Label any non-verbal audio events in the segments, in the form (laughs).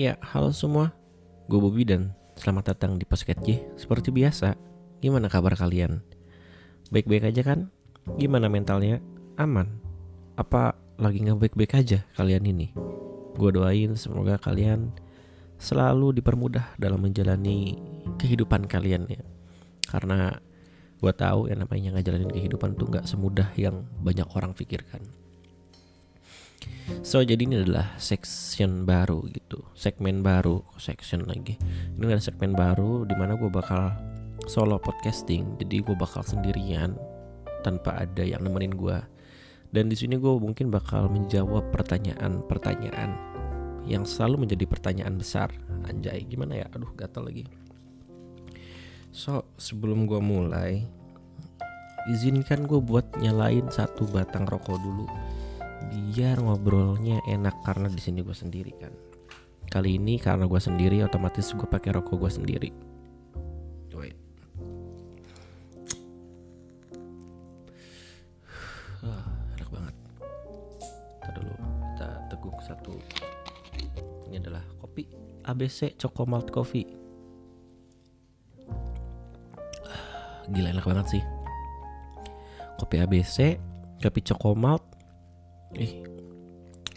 Ya, halo semua. Gue Bobby dan selamat datang di Podcast J. Seperti biasa, gimana kabar kalian? Baik-baik aja kan? Gimana mentalnya? Aman? Apa lagi nggak baik-baik aja kalian ini? Gue doain semoga kalian selalu dipermudah dalam menjalani kehidupan kalian ya. Karena gue tahu yang namanya ngejalanin kehidupan tuh nggak semudah yang banyak orang pikirkan. So jadi ini adalah section baru gitu, segmen baru, section lagi. Ini adalah segmen baru di mana gue bakal solo podcasting. Jadi gue bakal sendirian tanpa ada yang nemenin gue. Dan di sini gue mungkin bakal menjawab pertanyaan-pertanyaan yang selalu menjadi pertanyaan besar. Anjay, gimana ya? Aduh, gatal lagi. So sebelum gue mulai, izinkan gue buat nyalain satu batang rokok dulu biar ngobrolnya enak karena di sini gue sendiri kan. Kali ini karena gue sendiri otomatis gue pakai rokok gue sendiri. ABC Choco Malt Coffee. Gila enak banget sih. Kopi ABC, kopi Choco Malt, Ih,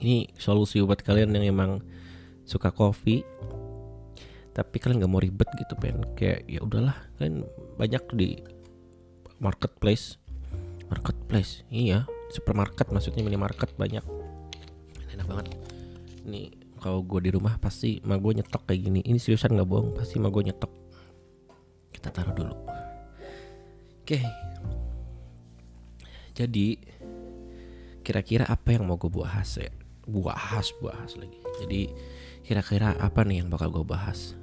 ini solusi buat kalian yang emang suka kopi tapi kalian nggak mau ribet gitu pen. Kayak ya udahlah kalian banyak di marketplace. Marketplace? Iya supermarket maksudnya minimarket banyak. Enak banget. Ini kalau gue di rumah pasti ma gue nyetok kayak gini. Ini seriusan nggak bohong pasti ma gue nyetok. Kita taruh dulu. Oke. Jadi kira-kira apa yang mau gue bahas ya? Bahas bahas lagi. Jadi kira-kira apa nih yang bakal gue bahas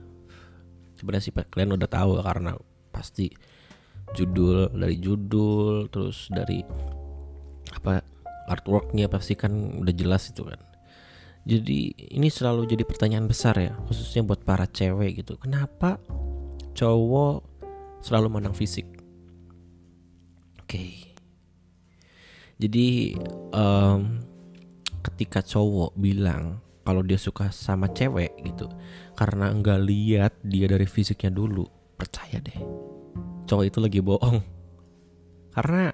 sebenarnya sih kalian udah tahu karena pasti judul dari judul terus dari apa artworknya pasti kan udah jelas itu kan jadi ini selalu jadi pertanyaan besar ya khususnya buat para cewek gitu kenapa cowok selalu menang fisik oke okay. Jadi um, ketika cowok bilang kalau dia suka sama cewek gitu karena enggak lihat dia dari fisiknya dulu, percaya deh. Cowok itu lagi bohong. Karena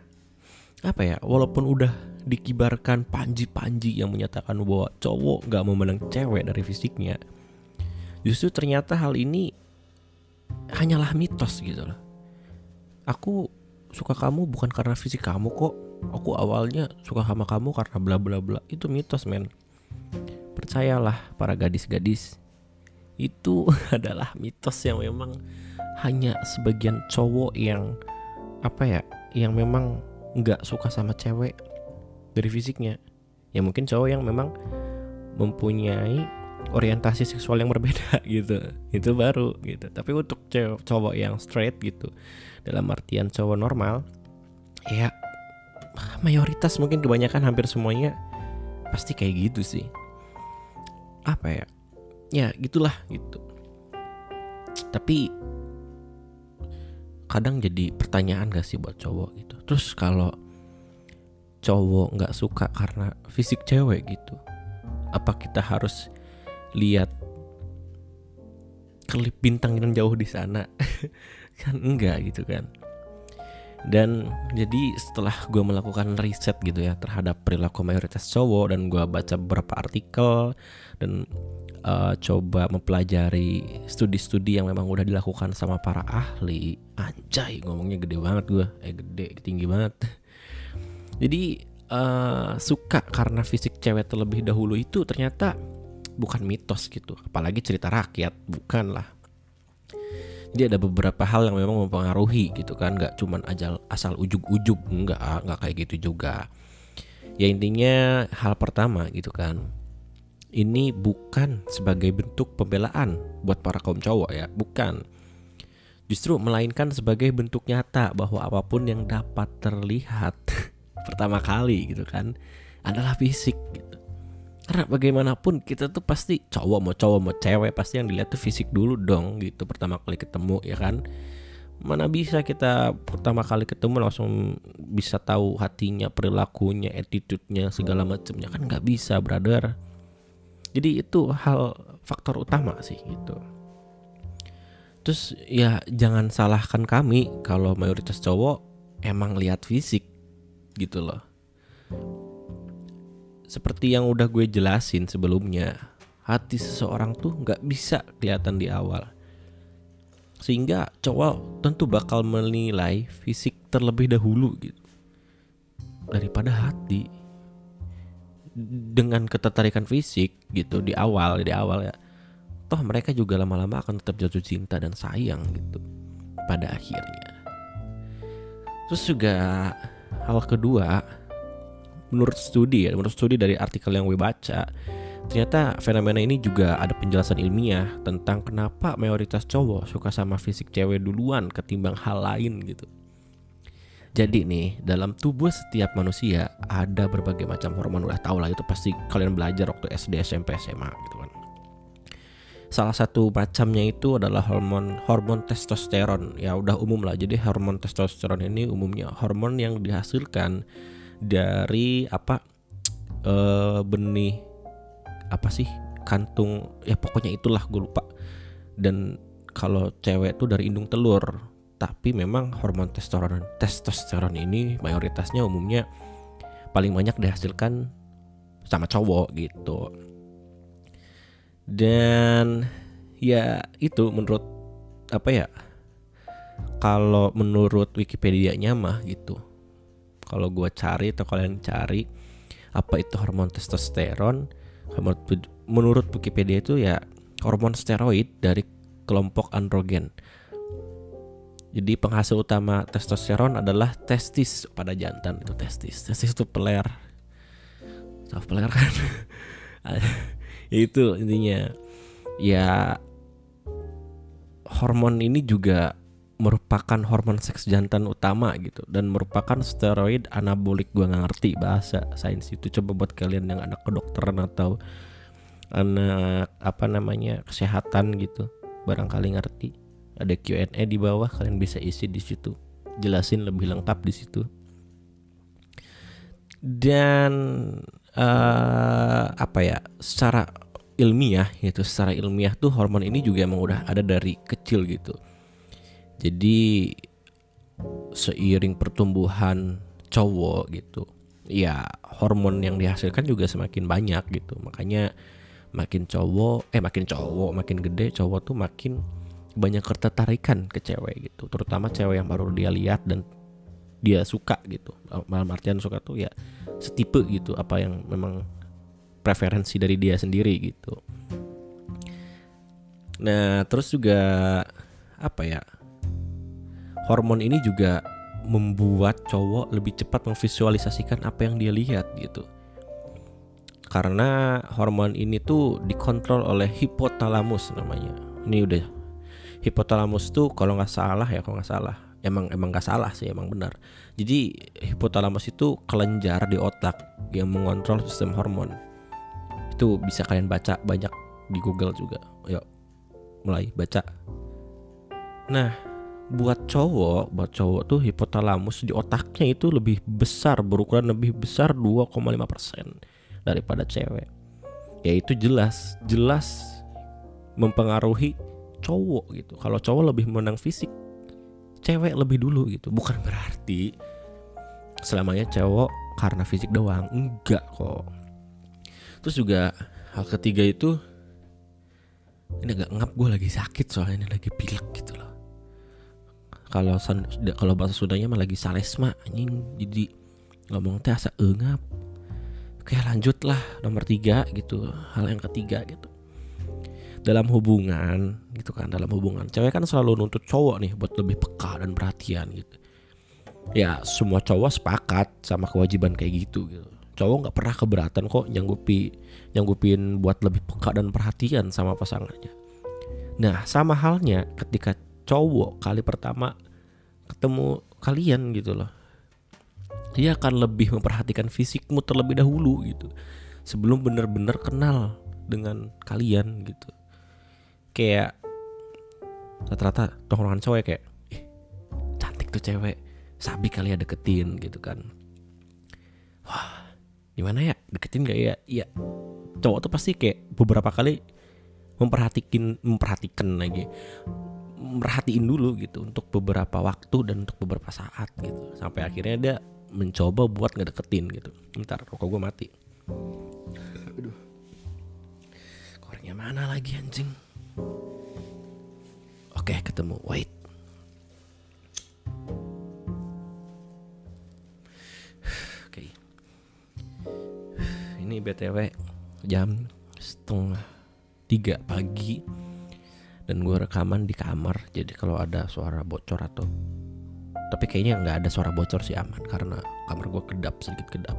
apa ya? Walaupun udah dikibarkan panji-panji yang menyatakan bahwa cowok nggak menang cewek dari fisiknya, justru ternyata hal ini hanyalah mitos gitu loh. Aku suka kamu bukan karena fisik kamu kok. Aku awalnya suka sama kamu karena bla bla bla. Itu mitos men. Percayalah para gadis-gadis. Itu (laughs) adalah mitos yang memang hanya sebagian cowok yang apa ya yang memang nggak suka sama cewek dari fisiknya. Ya mungkin cowok yang memang mempunyai orientasi seksual yang berbeda (laughs) gitu. Itu baru gitu. Tapi untuk cowok yang straight gitu dalam artian cowok normal ya mayoritas mungkin kebanyakan hampir semuanya pasti kayak gitu sih. Apa ya? Ya gitulah gitu. Tapi kadang jadi pertanyaan gak sih buat cowok gitu? Terus kalau cowok nggak suka karena fisik cewek gitu. Apa kita harus lihat klip bintang yang jauh di sana? (laughs) Kan enggak gitu kan. Dan jadi setelah gue melakukan riset gitu ya terhadap perilaku mayoritas cowok dan gue baca beberapa artikel dan uh, coba mempelajari studi-studi yang memang udah dilakukan sama para ahli anjay ngomongnya gede banget gue eh gede tinggi banget (laughs) jadi uh, suka karena fisik cewek terlebih dahulu itu ternyata bukan mitos gitu. Apalagi cerita rakyat bukan lah. Jadi ada beberapa hal yang memang mempengaruhi gitu kan. Nggak cuman ajal asal ujug-ujug nggak nggak kayak gitu juga. Ya intinya hal pertama gitu kan. Ini bukan sebagai bentuk pembelaan buat para kaum cowok ya bukan. Justru melainkan sebagai bentuk nyata bahwa apa pun yang dapat terlihat (laughs) pertama kali gitu kan adalah fisik gitu. Karena bagaimanapun kita tuh pasti cowok mau cowok mau cewek pasti yang dilihat tuh fisik dulu dong gitu pertama kali ketemu ya kan? Mana bisa kita pertama kali ketemu langsung bisa tahu hatinya perilakunya attitude-nya segala macamnya kan nggak bisa brother. Jadi itu hal faktor utama sih gitu. Terus ya jangan salahkan kami kalau mayoritas cowok emang lihat fisik gitu loh. Seperti yang udah gue jelasin sebelumnya hati seseorang tuh nggak bisa kelihatan di awal. Sehingga cowok tentu bakal menilai fisik terlebih dahulu gitu. Daripada hati. Dengan ketertarikan fisik gitu di awal di awal ya toh mereka juga lama-lama akan tetap jatuh cinta dan sayang gitu pada akhirnya. Terus juga hal kedua menurut studi ya menurut studi dari artikel yang gue baca ternyata fenomena ini juga ada penjelasan ilmiah tentang kenapa mayoritas cowok suka sama fisik cewek duluan ketimbang hal lain gitu. Jadi nih dalam tubuh setiap manusia ada berbagai macam hormon udah tau lah itu pasti kalian belajar waktu SD SMP SMA gitu kan Salah satu macamnya itu adalah hormon hormon testosteron. Ya udah umum lah. Jadi hormon testosteron ini umumnya hormon yang dihasilkan dari apa e, benih apa sih kantung ya pokoknya itulah gue lupa. Dan kalau cewek itu dari indung telur. Tapi memang hormon testosteron testosteron ini mayoritasnya umumnya paling banyak dihasilkan sama cowok gitu dan ya itu menurut apa ya kalau menurut Wikipedia-nya mah gitu. Kalau gue cari atau kalian cari apa itu hormon testosteron? Menurut Wikipedia itu ya hormon steroid dari kelompok androgen. Jadi penghasil utama testosteron adalah testis pada jantan. Itu testis. Testis itu peler. Tahu peler kan (laughs) itu intinya. Ya hormon ini juga merupakan hormon seks jantan utama gitu dan merupakan steroid anabolik. Gua nggak ngerti bahasa sains itu. Coba buat kalian yang anak kedokteran atau anak apa namanya kesehatan gitu barangkali ngerti. Ada Q&A di bawah kalian bisa isi di situ. Jelasin lebih lengkap di situ. Dan uh, apa ya secara ilmiah gitu secara ilmiah tuh hormon ini juga emang udah ada dari kecil gitu. Jadi seiring pertumbuhan cowok gitu ya hormon yang dihasilkan juga semakin banyak gitu. Makanya makin cowok eh makin cowok makin gede cowok tuh makin banyak ketertarikan ke cewek gitu. Terutama cewek yang baru dia lihat dan dia suka gitu. Malam artian suka tuh ya setipe gitu apa yang memang preferensi dari dia sendiri gitu. Nah terus juga apa ya? Hormon ini juga membuat cowok lebih cepat memvisualisasikan apa yang dia lihat gitu. Karena hormon ini tuh dikontrol oleh hipotalamus namanya. Ini udah hipotalamus tuh kalau nggak salah ya kalau nggak salah emang emang gak salah sih emang benar. Jadi hipotalamus itu kelenjar di otak yang mengontrol sistem hormon. Itu bisa kalian baca banyak di Google juga. Yuk mulai baca. Nah buat cowok buat cowok tuh hipotalamus di otaknya itu lebih besar berukuran lebih besar 2,5% daripada cewek. Ya itu jelas jelas mempengaruhi cowok gitu. Kalau cowok lebih menang fisik cewek lebih dulu gitu. Bukan berarti selamanya cowok karena fisik doang. Enggak kok. Terus juga hal ketiga itu ini agak ngap gue lagi sakit soalnya ini lagi pilek gitu loh. Kalau kalau bahasa Sundanya mah lagi salesma anjing. Jadi ngomong teh asa engap oke lanjut lah nomor tiga gitu hal yang ketiga gitu dalam hubungan gitu kan dalam hubungan. Cewek kan selalu nuntut cowok nih buat lebih peka dan perhatian gitu. Ya semua cowok sepakat sama kewajiban kayak gitu gitu. Cowok nggak pernah keberatan kok nyanggupi nyanggupin buat lebih peka dan perhatian sama pasangannya. Nah sama halnya ketika cowok kali pertama ketemu kalian gitu loh. Dia akan lebih memperhatikan fisikmu terlebih dahulu gitu. Sebelum bener-bener kenal dengan kalian gitu kayak rata-rata tongkrongan cowok kayak eh, cantik tuh cewek sabi kali ya deketin gitu kan. Wah gimana ya deketin gak ya? Iya cowok tuh pasti kayak beberapa kali memperhatikan memperhatikan lagi merhatiin dulu gitu untuk beberapa waktu dan untuk beberapa saat gitu. Sampai akhirnya dia mencoba buat ngedeketin gitu. Ntar rokok gue mati. Aduh. Korengnya mana lagi anjing oke ketemu. Wait. Oke. Ini btw jam setengah tiga pagi dan gue rekaman di kamar. Jadi kalau ada suara bocor atau tapi kayaknya nggak ada suara bocor sih aman karena kamar gue kedap sedikit kedap.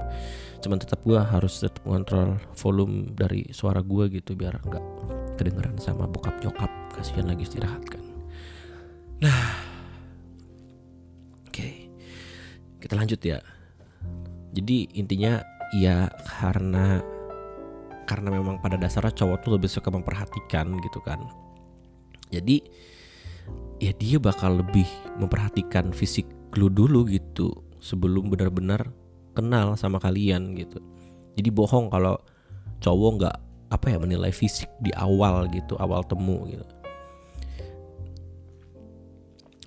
Cuman tetap gue harus tetap mengontrol volume dari suara gue gitu biar nggak kedengeran sama bokap nyokap. Kasihan lagi istirahat kan. Nah oke. Okay. kita lanjut ya. Jadi intinya ya karena karena memang pada dasarnya cowok tuh lebih suka memperhatikan gitu kan. Jadi ya dia bakal lebih memperhatikan fisik lu dulu gitu sebelum benar-benar kenal sama kalian gitu. Jadi bohong kalau cowok nggak apa ya menilai fisik di awal gitu awal temu gitu.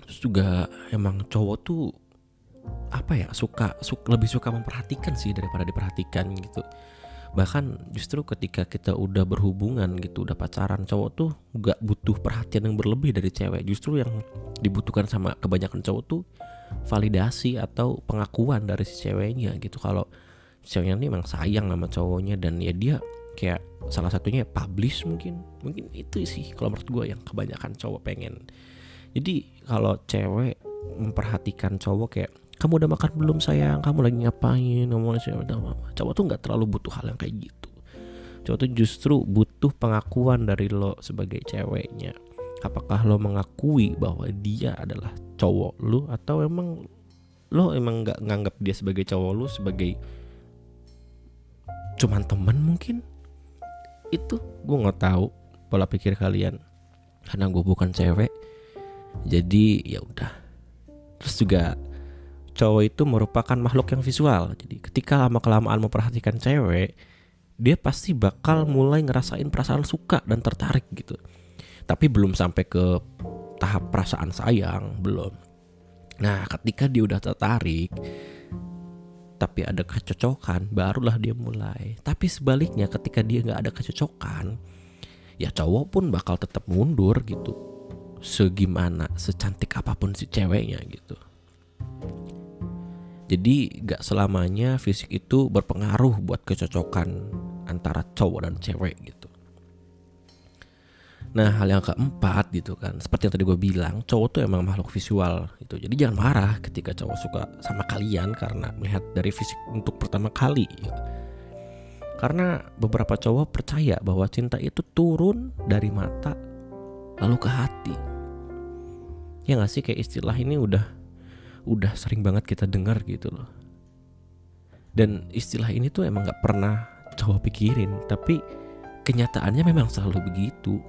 Terus juga emang cowok tuh apa ya suka, suka lebih suka memperhatikan sih daripada diperhatikan gitu. Bahkan justru ketika kita udah berhubungan gitu udah pacaran cowok tuh gak butuh perhatian yang berlebih dari cewek. Justru yang dibutuhkan sama kebanyakan cowok tuh validasi atau pengakuan dari si ceweknya gitu. Kalau ceweknya ini emang sayang sama cowoknya dan ya dia kayak salah satunya publish mungkin. Mungkin itu sih kalau menurut gue yang kebanyakan cowok pengen. Jadi kalau cewek memperhatikan cowok kayak kamu udah makan belum sayang? Kamu lagi ngapain? Ngomong udah mama cowok tuh nggak terlalu butuh hal yang kayak gitu. Cowok tuh justru butuh pengakuan dari lo sebagai ceweknya. Apakah lo mengakui bahwa dia adalah cowok lo atau emang lo emang nggak nganggap dia sebagai cowok lo sebagai cuman teman mungkin itu gue nggak tahu pola pikir kalian karena gue bukan cewek jadi ya udah terus juga cowok itu merupakan makhluk yang visual. Jadi ketika lama kelamaan memperhatikan cewek, dia pasti bakal mulai ngerasain perasaan suka dan tertarik gitu. Tapi belum sampai ke tahap perasaan sayang, belum. Nah, ketika dia udah tertarik, tapi ada kecocokan, barulah dia mulai. Tapi sebaliknya, ketika dia nggak ada kecocokan, ya cowok pun bakal tetap mundur gitu. Segimana, secantik apa pun si ceweknya gitu. Jadi gak selamanya fisik itu berpengaruh buat kecocokan antara cowok dan cewek gitu. Nah hal yang keempat gitu kan Seperti yang tadi gue bilang Cowok tuh emang makhluk visual gitu. Jadi jangan marah ketika cowok suka sama kalian Karena melihat dari fisik untuk pertama kali. Gitu. Karena beberapa cowok percaya bahwa cinta itu turun dari mata Lalu ke hati. Ya gak sih kayak istilah ini udah udah sering banget kita dengar gitu loh. Dan istilah ini tuh emang gak pernah cowok pikirin tapi kenyataannya memang selalu begitu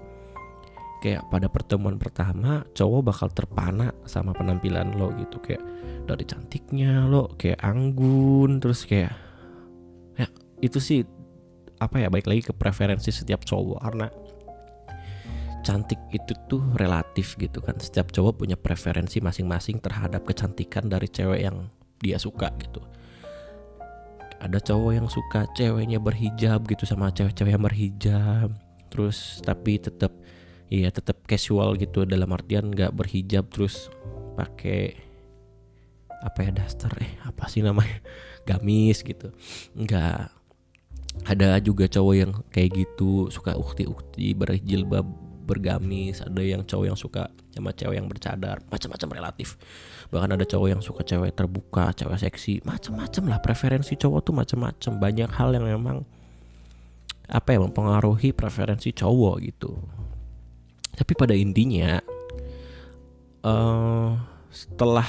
kayak pada pertemuan pertama cowok bakal terpana sama penampilan lo gitu kayak dari cantiknya lo kayak anggun terus kayak ya itu sih apa ya baik lagi ke preferensi setiap cowok karena cantik itu tuh relatif gitu kan. Setiap cowok punya preferensi masing-masing terhadap kecantikan dari cewek yang dia suka gitu. Ada cowok yang suka ceweknya berhijab gitu sama cewek-cewek yang berhijab terus tapi tetap iya tetap casual gitu dalam artian nggak berhijab terus pakai apa ya daster eh apa sih namanya (laughs) gamis gitu. Nggak. Ada juga cowok yang kayak gitu suka ukti-ukti berjilbab bergamis. Ada yang cowok yang suka sama cewek yang bercadar macam-macam relatif. Bahkan ada cowok yang suka cewek terbuka cewek seksi macam-macam lah preferensi cowok tuh macam-macam banyak hal yang memang apa ya mempengaruhi preferensi cowok gitu tapi pada intinya uh, setelah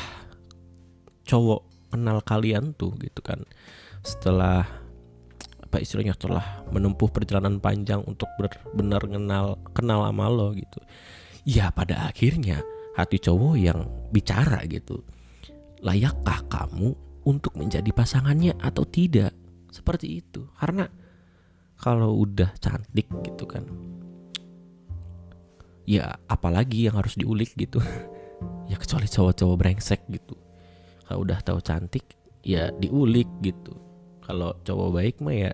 cowok kenal kalian tuh gitu kan setelah apa istilahnya setelah menempuh perjalanan panjang untuk benar-benar kenal kenal sama lo gitu ya pada akhirnya hati cowok yang bicara gitu layakkah kamu untuk menjadi pasangannya atau tidak? Seperti itu. Karena kalau udah cantik gitu kan ya apalagi yang harus diulik gitu. (laughs) Ya kecuali cowok-cowok brengsek gitu. Kalau udah tahu cantik ya diulik gitu. Kalau cowok baik mah ya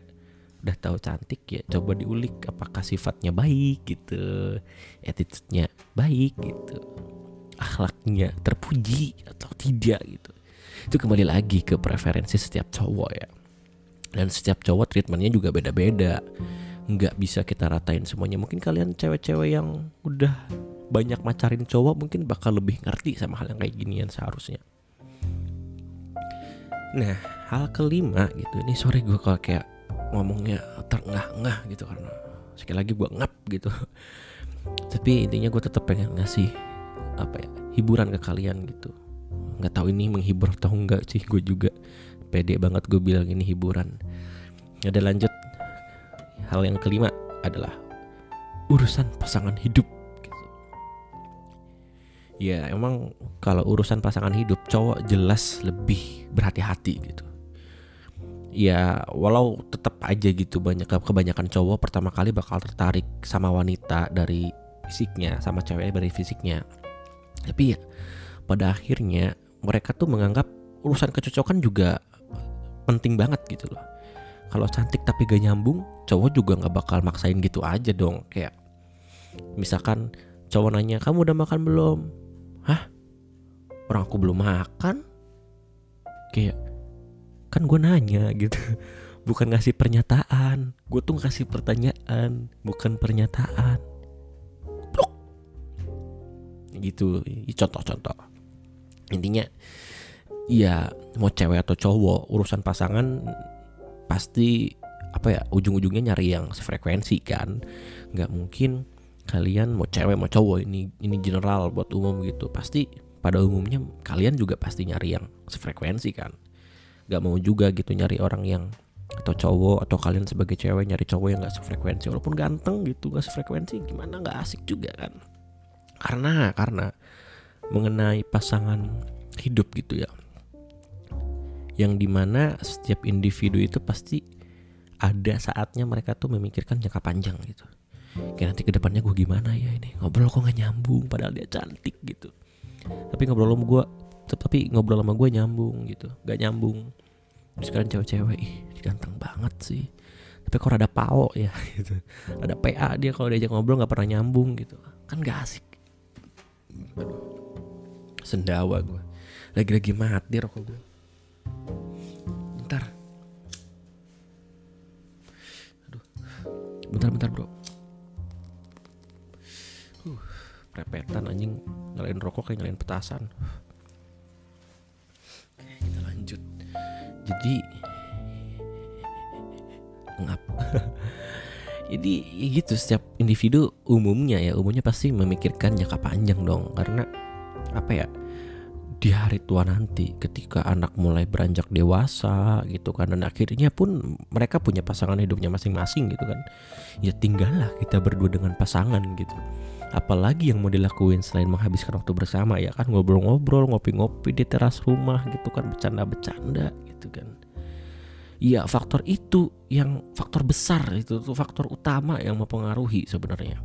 udah tahu cantik ya coba diulik. Apakah sifatnya baik gitu? Attitude-nya baik gitu. Akhlaknya terpuji atau tidak gitu. Itu kembali lagi ke preferensi setiap cowok ya. Dan setiap cowok treatmentnya juga beda-beda nggak bisa kita ratain semuanya. Mungkin kalian cewek-cewek yang udah banyak macarin cowok mungkin bakal lebih ngerti sama hal yang kayak ginian seharusnya. Nah hal kelima gitu. Ini sore gue kalau kayak ngomongnya terengah-engah gitu karena sekali lagi gue ngap gitu. (laughs) Tapi intinya gue tetap pengen ngasih apa ya hiburan ke kalian gitu. Nggak tahu ini menghibur atau enggak sih gue juga pede banget gue bilang ini hiburan. Ada lanjut hal yang kelima adalah urusan pasangan hidup gitu. ya emang kalau urusan pasangan hidup cowok jelas lebih berhati-hati gitu. Ya walau tetap aja gitu banyak kebanyakan cowok pertama kali bakal tertarik sama wanita dari fisiknya sama cewek dari fisiknya. Tapi ya pada akhirnya mereka tuh menganggap urusan kecocokan juga penting banget gitu loh kalau cantik tapi gak nyambung cowok juga nggak bakal maksain gitu aja dong. Kayak misalkan cowok nanya kamu udah makan belum? Hah? Orang aku belum makan? Kayak kan gue nanya gitu. (laughs) Bukan ngasih pernyataan. Gue tuh ngasih pertanyaan bukan pernyataan. Blok. gitu. Contoh-contoh. Intinya ya mau cewek atau cowok urusan pasangan pasti apa ya ujung-ujungnya nyari yang sefrekuensi kan. Nggak mungkin kalian mau cewek mau cowok ini ini general buat umum gitu. Pasti pada umumnya kalian juga pasti nyari yang sefrekuensi kan. Nggak mau juga gitu nyari orang yang atau cowok atau kalian sebagai cewek nyari cowok yang nggak sefrekuensi. Walaupun ganteng gitu nggak sefrekuensi gimana? Nggak asik juga kan. Karena karena mengenai pasangan hidup gitu ya yang di mana setiap individu itu pasti ada saatnya mereka tuh memikirkan jangka panjang gitu. Kayak nanti ke depannya gue gimana ya ini? Ngobrol kok gak nyambung padahal dia cantik gitu. Tapi ngobrol sama gue tapi ngobrol sama gue nyambung gitu. Gak nyambung. Terus kan cewek-cewek ih ganteng banget sih. Tapi kok ada pao ya (laughs) gitu. Ada PA dia kalau diajak ngobrol nggak pernah nyambung gitu. Kan gak asik. Aduh. sendawa gue lagi-lagi mati rokok gue bentar bentar bro. Uh prepetan anjing. Nyalain rokok kayak nyalain petasan. Kita lanjut. Jadi ngap (laughs) jadi gitu setiap individu umumnya ya umumnya pasti memikirkan jangka panjang dong. Karena apa ya di hari tua nanti ketika anak mulai beranjak dewasa gitu kan. Dan akhirnya pun mereka punya pasangan hidupnya masing-masing gitu kan. Ya tinggallah kita berdua dengan pasangan gitu. Apalagi yang mau dilakuin selain menghabiskan waktu bersama ya kan. Ngobrol-ngobrol ngopi-ngopi di teras rumah gitu kan. Bercanda-bercanda gitu kan. Ya faktor itu yang faktor besar itu tuh faktor utama yang mempengaruhi sebenarnya.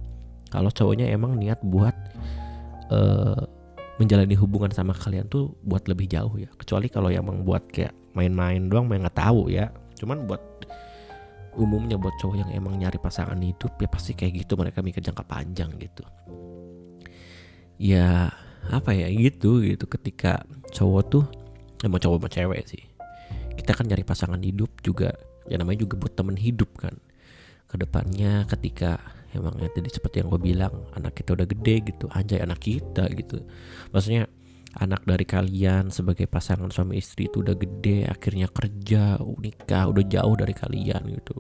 Kalau cowoknya emang niat buat uh, menjalani hubungan sama kalian tuh buat lebih jauh ya. Kecuali kalau yang membuat kayak main-main doang main nggak tahu ya. Cuman buat umumnya buat cowok yang emang nyari pasangan hidup ya pasti kayak gitu mereka mikir jangka panjang gitu. Ya apa ya gitu gitu. Ketika cowok tuh emang cowok sama cewek sih. Kita kan nyari pasangan hidup juga ya namanya juga buat temen hidup kan. Ke depannya ketika emang ya tadi seperti yang gue bilang anak kita udah gede gitu anjay anak kita gitu. Maksudnya anak dari kalian sebagai pasangan suami istri itu udah gede akhirnya kerja nikah udah jauh dari kalian gitu.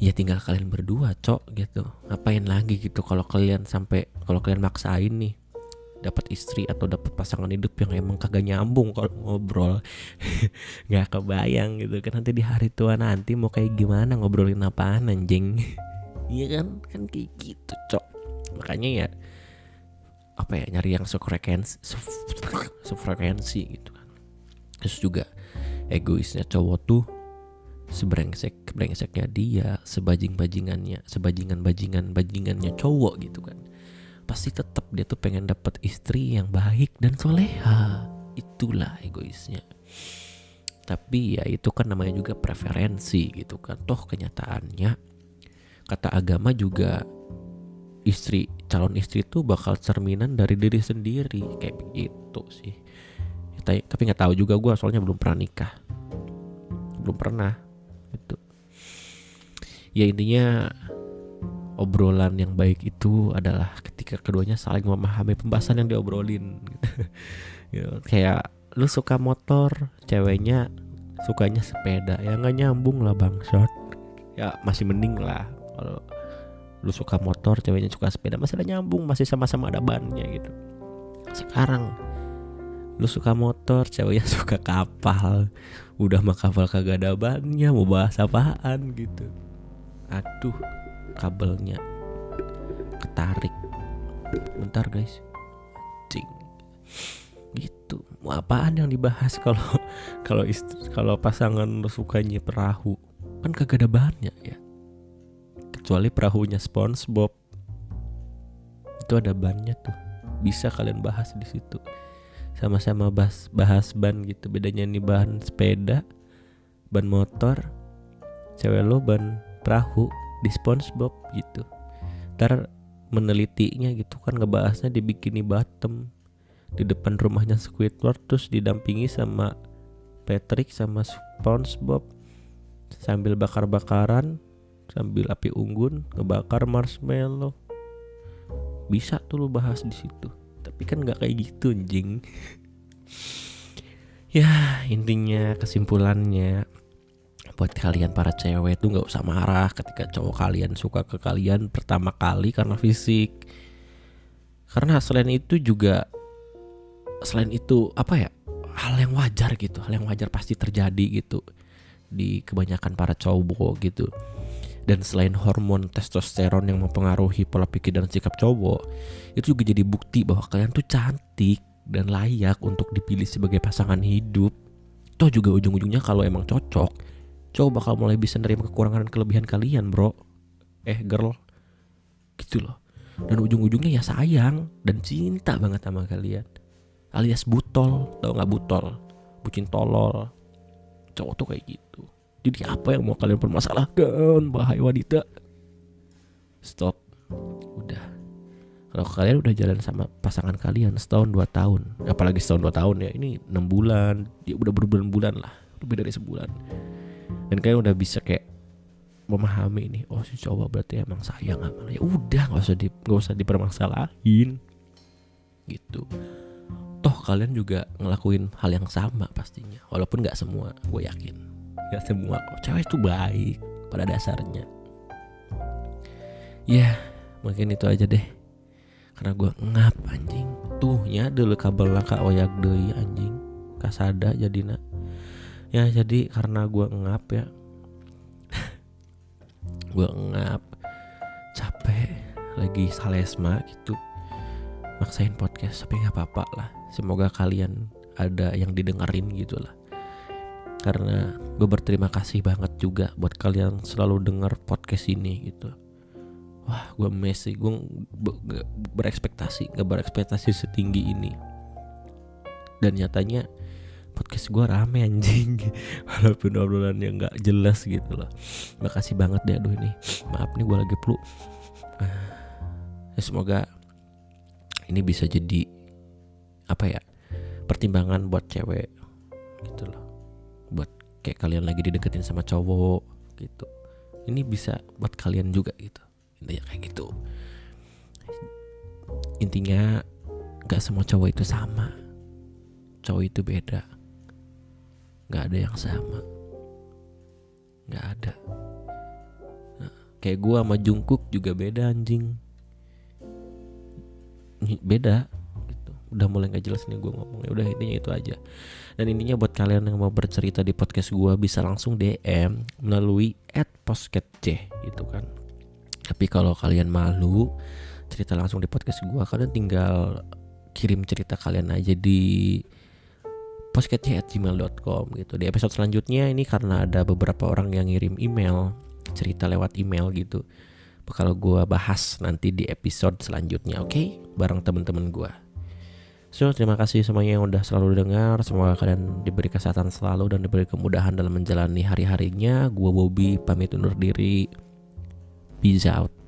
Ya tinggal kalian berdua cok gitu. Ngapain lagi gitu kalau kalian sampai kalau kalian maksain nih dapat istri atau dapat pasangan hidup yang emang kagak nyambung kalau ngobrol. (laughs) Nggak kebayang gitu kan nanti di hari tua nanti mau kayak gimana ngobrolin apaan anjing (laughs) iya kan? Kan kayak gitu cok. Makanya ya apa ya nyari yang sefrekuensi (laughs) sefrekuensi gitu kan. Terus juga egoisnya cowok tuh sebrengsek brengseknya dia sebajing bajingannya sebajingan bajingan bajingannya cowok gitu kan. Pasti tetap dia tuh pengen dapat istri yang baik dan soleha. Itulah egoisnya. Tapi ya itu kan namanya juga preferensi gitu kan. Toh kenyataannya kata agama juga istri calon istri itu bakal cerminan dari diri sendiri. Kayak begitu sih. Tapi nggak tahu juga gue soalnya belum pernah nikah. Belum pernah itu ya intinya obrolan yang baik itu adalah ketika keduanya saling memahami pembahasan yang diobrolin. (laughs) Gitu. kayak lu suka motor ceweknya sukanya sepeda. Ya nggak nyambung lah bang short ya masih mending lah kalau lu suka motor ceweknya suka sepeda masih ada nyambung masih sama-sama ada bannya gitu. Sekarang lu suka motor ceweknya (laughs) suka kapal. Udah mah kapal kagak ada bannya mau bahas apaan gitu. Aduh kabelnya ketarik. Bentar guys. Cing. Gitu. Mau apaan yang dibahas kalau (laughs) kalau kalau pasangan lo sukanya perahu? Kan kagak ada bahannya ya kecuali perahunya SpongeBob. Itu ada bannya tuh. Bisa kalian bahas di situ. Sama-sama bahas bahas ban gitu. Bedanya ini bahan sepeda ban motor cewek lo ban perahu di SpongeBob gitu. Ntar menelitinya gitu kan ngebahasnya di Bikini Bottom di depan rumahnya Squidward terus didampingi sama Patrick sama SpongeBob. Sambil bakar-bakaran sambil api unggun ngebakar marshmallow. Bisa tuh lo bahas di situ. Tapi kan nggak kayak gitu anjing. (laughs) Ya intinya kesimpulannya buat kalian para cewek tuh nggak usah marah ketika cowok kalian suka ke kalian pertama kali karena fisik. Karena selain itu juga selain itu apa ya hal yang wajar gitu hal yang wajar pasti terjadi gitu di kebanyakan para cowok gitu dan selain hormon testosteron yang mempengaruhi pola pikir dan sikap cowok itu juga jadi bukti bahwa kalian tuh cantik dan layak untuk dipilih sebagai pasangan hidup. Toh juga ujung-ujungnya kalau emang cocok cowok bakal mulai bisa nerima kekurangan dan kelebihan kalian bro. Eh girl. Gitu loh. Dan ujung-ujungnya ya sayang dan cinta banget sama kalian. Alias butol. Tau nggak butol? Bucin tolol. Cowok tuh kayak gitu jadi apa yang mau kalian permasalahkan bahaya wanita? Stop. Udah. Kalau kalian udah jalan sama pasangan kalian setahun dua tahun apalagi setahun dua tahun ya ini enam bulan dia udah berbulan-bulan lah lebih dari sebulan. Dan kalian udah bisa kayak memahami ini oh si cowok berarti emang sayang sama ya udah nggak usah di nggak usah dipermasalahin. Gitu. Toh kalian juga ngelakuin hal yang sama pastinya walaupun nggak semua gue yakin nggak semua kok. Cewek itu baik pada dasarnya. Ya mungkin itu aja deh. Karena gue ngap anjing. Tuhnya dulu kabel laka oyak deh anjing. Kasada nak ya jadi karena gue ngap ya. (laughs) Gue ngap. Capek. Lagi salesma gitu. Maksain podcast tapi nggak apa-apa lah. Semoga kalian ada yang didengerin gitu lah karena gue berterima kasih banget juga buat kalian selalu denger podcast ini gitu. Wah gue mesi gue berekspektasi gak berekspektasi setinggi ini. Dan nyatanya podcast gue rame anjing. (laughs) Walaupun obrolannya nggak jelas gitu loh. Makasih banget deh aduh ini. Maaf nih gue lagi flu. Ya semoga ini bisa jadi apa ya pertimbangan buat cewek gitu loh buat kayak kalian lagi dideketin sama cowok gitu. Ini bisa buat kalian juga gitu. Intinya kayak gitu. Intinya gak semua cowok itu sama. Cowok itu beda. Nggak ada yang sama. Nggak ada. Nah, kayak gua sama Jungkook juga beda anjing. Beda udah mulai nggak jelas nih gue ngomongnya. Udah intinya itu aja. Dan intinya buat kalian yang mau bercerita di podcast gue bisa langsung DM melalui @posketc gitu kan. Tapi kalau kalian malu cerita langsung di podcast gue kalian tinggal kirim cerita kalian aja di posketc@gmail.com gitu. Di episode selanjutnya ini karena ada beberapa orang yang ngirim email cerita lewat email gitu. Bakal gue bahas nanti di episode selanjutnya oke? Okay? bareng temen-temen gue So terima kasih semuanya yang udah selalu dengar. Semoga kalian diberi kesehatan selalu Dan diberi kemudahan dalam menjalani hari-harinya. Gue Bobby pamit undur diri. Peace out